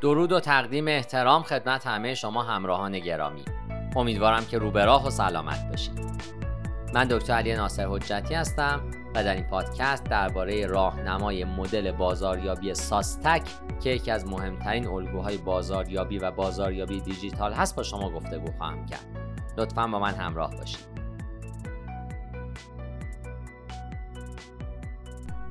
درود و تقدیم احترام خدمت همه شما همراهان گرامی. امیدوارم که روبراه و سلامت باشید. من دکتر علی ناصر حجتی هستم و در این پادکست درباره راهنمای مدل بازاریابی ساستک که یکی از مهمترین الگوهای بازاریابی و بازاریابی دیجیتال هست با شما گفتگو خواهم کرد. لطفا با من همراه باشید.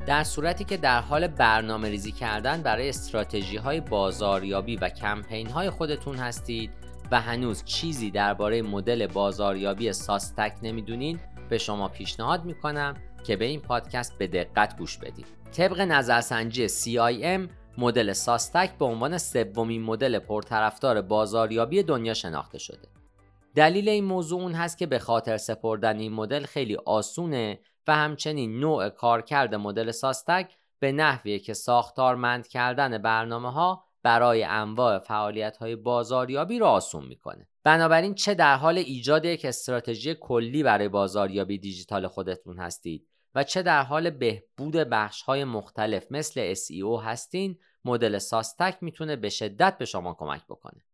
در صورتی که در حال برنامه ریزی کردن برای استراتژی های بازاریابی و کمپین های خودتون هستید و هنوز چیزی درباره مدل بازاریابی ساستک نمی‌دونین به شما پیشنهاد می‌کنم که به این پادکست به دقت گوش بدید. طبق نظرسنجی CIM مدل ساستک به عنوان سومین مدل پرطرفدار بازاریابی دنیا شناخته شده. دلیل این موضوع اون هست که به خاطر سپردن این مدل خیلی آسونه و همچنین نوع کارکرد مدل ساستک به نحوی که ساختارمند کردن برنامه ها برای انواع فعالیت های بازاریابی را آسون می‌کنه. بنابراین چه در حال ایجاد یک استراتژی کلی برای بازاریابی دیجیتال خودتون هستید و چه در حال بهبود بخش های مختلف مثل SEO هستین مدل ساستک می‌تونه به شدت به شما کمک بکنه.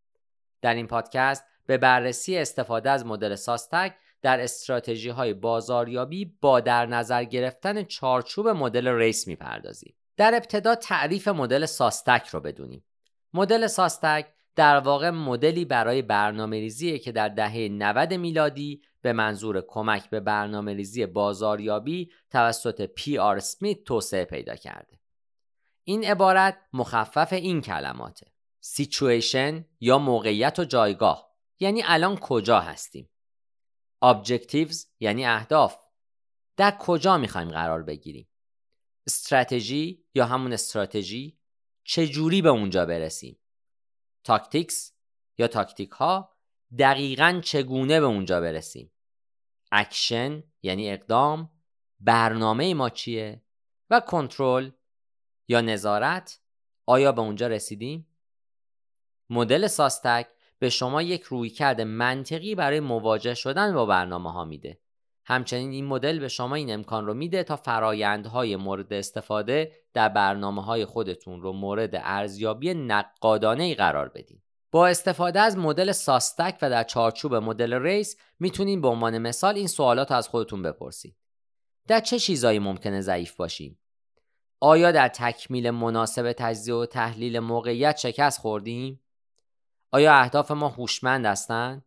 در این پادکست به بررسی استفاده از مدل ساستک در استراتژی های بازاریابی با در نظر گرفتن چارچوب مدل RACE می‌پردازیم. در ابتدا تعریف مدل SOSTAC رو بدونیم. مدل SOSTAC در واقع مدلی برای برنامه ریزیه که در دهه 90 میلادی به منظور کمک به برنامه ریزی بازاریابی توسط PR Smith توسعه پیدا کرده. این عبارت مخفف این کلماته. سیچویشن یا موقعیت و جایگاه یعنی الان کجا هستیم Objectives یعنی اهداف. در کجا می‌خوایم قرار بگیریم؟ استراتژی یا همون استراتژی؟ چجوری به اونجا برسیم؟ Tactics یا تاکتیک ها دقیقا چگونه به اونجا برسیم؟ اکشن یعنی اقدام برنامه ما چیه؟ و کنترل یا نظارت؟ آیا به اونجا رسیدیم؟ مدل ساستک به شما یک رویکرد منطقی برای مواجه شدن با برنامه ها میده. همچنین این مدل به شما این امکان رو میده تا فرایندهای مورد استفاده در برنامه های خودتون رو مورد ارزیابی نقادانه ای قرار بدین. با استفاده از مدل ساستک و در چارچوب مدل ریس می‌تونین به عنوان مثال این سوالات از خودتون بپرسید. در چه چیزایی ممکنه ضعیف باشیم؟ آیا در تکمیل مناسب تجزیه و تحلیل موقعیت شکست خوردیم؟ آیا اهداف ما هوشمند هستند؟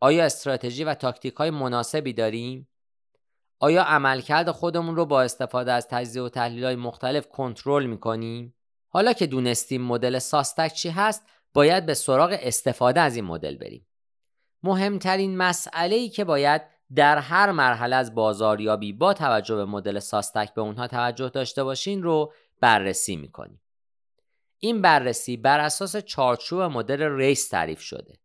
آیا استراتژی و تاکتیک های مناسبی داریم؟ آیا عملکرد خودمون رو با استفاده از تجزیه و تحلیل های مختلف کنترل می‌کنیم؟ حالا که دونستیم مدل ساستک چی هست باید به سراغ استفاده از این مدل بریم. مهمترین مسئله ای که باید در هر مرحله از بازاریابی با توجه به مدل ساستک به اونها توجه داشته باشین رو بررسی می‌کنیم. این بررسی بر اساس چارچوب مدل ریس تعریف شده.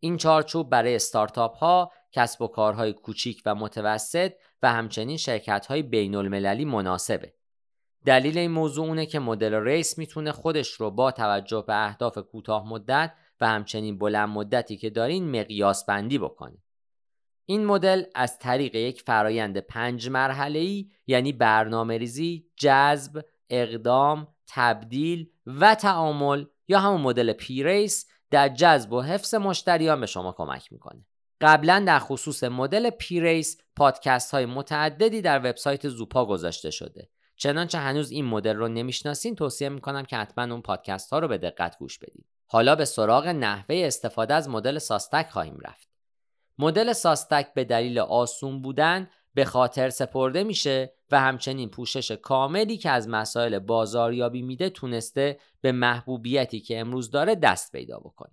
این چارچوب برای استارتاپ ها، کسب و کارهای کوچیک و متوسط و همچنین شرکت های بین المللی مناسبه. دلیل این موضوع اونه که مدل ریس می‌تونه خودش رو با توجه به اهداف کوتاه مدت و همچنین بلند مدتی که دارین مقیاس بندی بکنه. این مدل از طریق یک فرایند پنج مرحله ای یعنی برنامه ریزی، جذب، اقدام، تبدیل و تعامل یا همون مدل PRACE در جذب و حفظ مشتریان به شما کمک می‌کنه. قبلا در خصوص مدل PRACE پادکست های متعددی در وبسایت زوپا گذاشته شده. چنانچه هنوز این مدل رو نمی‌شناسین توصیه می‌کنم که حتما اون پادکست ها رو به دقت گوش بدید. حالا به سراغ نحوه استفاده از مدل SOSTAC خواهیم رفت. مدل ساستک به دلیل آسون بودن به خاطر سپرده میشه و همچنین پوشش کاملی که از مسائل بازاریابی میده تونسته به محبوبیتی که امروز داره دست پیدا بکنه.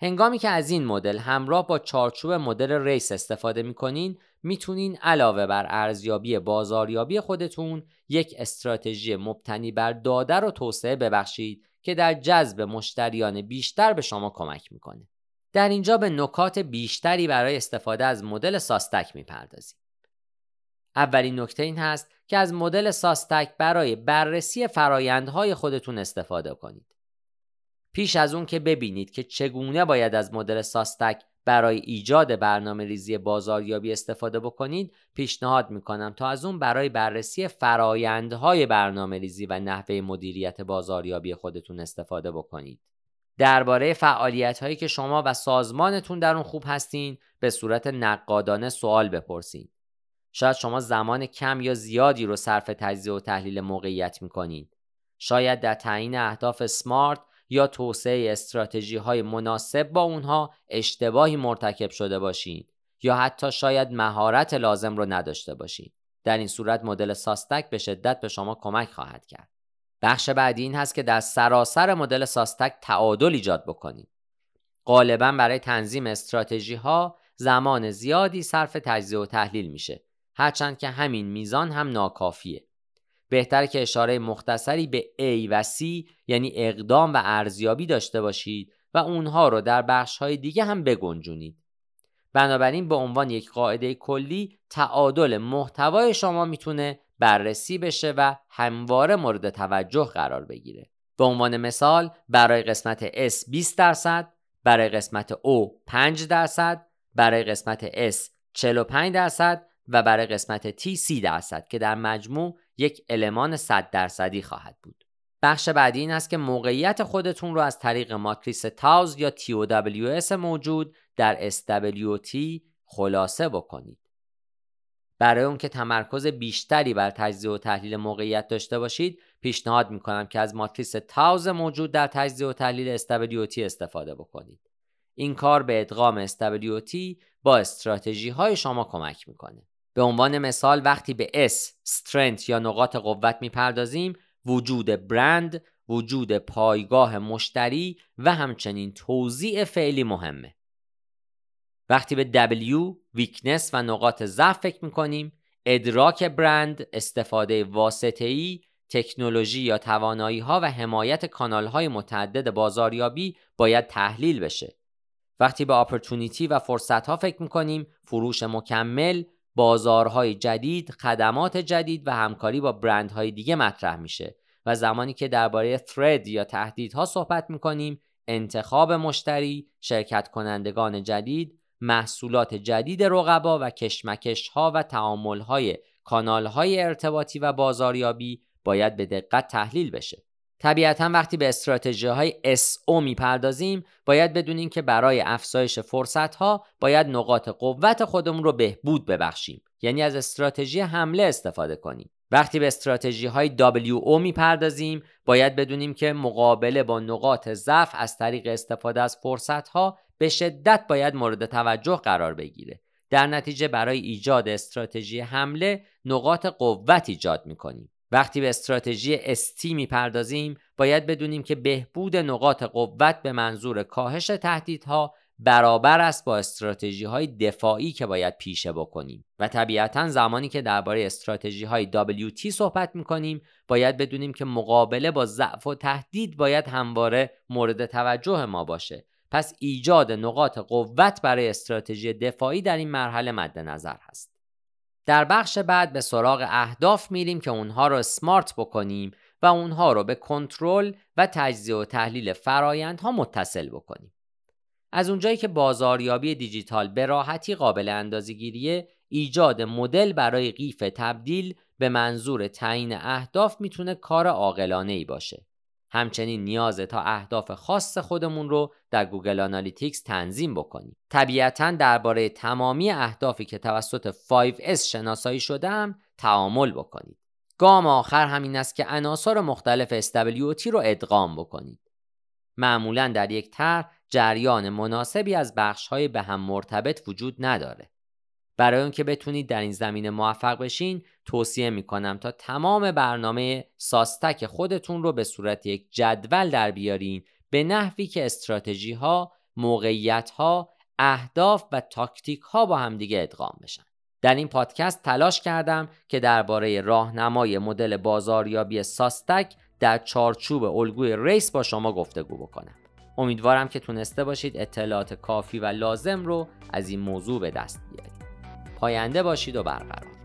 هنگامی که از این مدل همراه با چارچوب مدل ریس استفاده می‌کنین می‌تونین علاوه بر ارزیابی بازاریابی خودتون یک استراتژی مبتنی بر داده رو توسعه ببخشید که در جذب مشتریان بیشتر به شما کمک می‌کنه. در اینجا به نکات بیشتری برای استفاده از مدل ساستک می‌پردازیم. اولین نکته این هست که از مدل ساستک برای بررسی فرایندهای خودتون استفاده کنید. پیش از اون که ببینید که چگونه باید از مدل ساستک برای ایجاد برنامه ریزی بازاریابی استفاده بکنید پیشنهاد می‌کنم تا از اون برای بررسی فرایندهای برنامه ریزی و نحوه مدیریت بازاریابی خودتون استفاده بکنید درباره فعالیت هایی که شما و سازمانتون در اون خوب هستین به صورت نقادانه سوال بپرسید شاید شما زمان کم یا زیادی رو صرف تجزیه و تحلیل موقعیت می‌کنید شاید در تعیین اهداف سمارت یا توسعه استراتژی های مناسب با اونها اشتباهی مرتکب شده باشید یا حتی شاید مهارت لازم رو نداشته باشید در این صورت مدل ساستک به شدت به شما کمک خواهد کرد. بخش بعدی این هست که در سراسر مدل ساستک تعادل ایجاد بکنید غالبا برای تنظیم استراتژی ها زمان زیادی صرف تجزیه و تحلیل میشه. هرچند که همین میزان هم ناکافیه بهتر که اشاره مختصری به A و C یعنی اقدام و ارزیابی داشته باشید و اونها رو در بخش های دیگه هم بگنجونید. بنابراین به عنوان یک قاعده کلی تعادل محتوای شما می‌تونه بررسی بشه و همواره مورد توجه قرار بگیره. به عنوان مثال برای قسمت S 20 درصد، برای قسمت O 5 درصد، برای قسمت S 45 درصد و برای قسمت T 30 درصد که در مجموع یک المان 100 درصدی خواهد بود. بخش بعدی این است که موقعیت خودتون رو از طریق ماتریس تاوز یا TOWS موجود در SWT خلاصه بکنید. برای اون که تمرکز بیشتری بر تجزیه و تحلیل موقعیت داشته باشید پیشنهاد می‌کنم که از ماتریس تاوز موجود در تجزیه و تحلیل SWT استفاده بکنید. این کار به ادغام SWT با استراتژی های شما کمک می‌کنه. به عنوان مثال وقتی به S strength یا نقاط قوت می‌پردازیم وجود برند، وجود پایگاه مشتری و همچنین توزیع فعلی مهمه. وقتی به W ویکنس و نقاط ضعف فکر می‌کنیم ادراک برند، استفاده واسطه‌ای، تکنولوژی یا توانایی ها و حمایت کانال های متعدد بازاریابی باید تحلیل بشه. وقتی به اپورتونیتی و فرصت ها فکر می‌کنیم فروش مکمل، بازارهای جدید، خدمات جدید و همکاری با برندهای دیگه مطرح میشه و زمانی که درباره ثرد یا تهدیدها صحبت می‌کنیم انتخاب مشتری، شرکت کنندگان جدید، محصولات جدید رقبا و کشمکش ها و تعامل های کانال های ارتباطی و بازاریابی باید به دقت تحلیل بشه. طبیعتا وقتی به استراتژی های SO می‌پردازیم باید بدونیم که برای افزایش فرصت ها باید نقاط قوت خودمون رو بهبود ببخشیم. یعنی از استراتژی حمله استفاده کنیم. وقتی به استراتژی های WO می‌پردازیم باید بدونیم که مقابله با نقاط ضعف از طریق استفاده از فرصت ها به شدت باید مورد توجه قرار بگیره. در نتیجه برای ایجاد استراتژی حمله نقاط قوت ایجاد می‌کنیم. وقتی به استراتژی استی می‌پردازیم باید بدونیم که بهبود نقاط قوت به منظور کاهش تهدیدها برابر است با استراتژی های دفاعی که باید پیشه بکنیم. و طبیعتا زمانی که درباره استراتژی های WT صحبت می‌کنیم باید بدونیم که مقابله با ضعف و تهدید باید همواره مورد توجه ما باشه. پس ایجاد نقاط قوت برای استراتژی دفاعی در این مرحله مد نظر هست. در بخش بعد به سراغ اهداف میریم که اونها رو سمارت بکنیم و اونها رو به کنترل و تجزیه و تحلیل فرایندها متصل بکنیم. از اونجایی که بازاریابی دیجیتال به راحتی قابل اندازه‌گیریه ایجاد مدل برای قیف تبدیل به منظور تعیین اهداف می‌تونه کار عاقلانه ای باشه. همچنین نیازه تا اهداف خاص خودمون رو در Google Analytics تنظیم بکنیم. طبیعتا درباره تمامی اهدافی که توسط 5S شناسایی شده تأمل بکنید. گام آخر همین است که عناصر مختلف SWOT رو ادغام بکنید. معمولا در یک طرح جریان مناسبی از بخش‌های به هم مرتبط وجود نداره. برای اون که بتونید در این زمینه موفق بشین توصیه می‌کنم تا تمام برنامه SOSTAC خودتون رو به صورت یک جدول در بیارین به نحوی که استراتژی ها، موقعیت ها، اهداف و تاکتیک ها با همدیگه ادغام بشن. در این پادکست تلاش کردم که درباره راهنمای مدل بازاریابی ساستک در چارچوب الگوی ریس با شما گفتگو بکنم. امیدوارم که تونسته باشید اطلاعات کافی و لازم رو از این موضوع به دست بیارید. پاینده باشید و برقرار.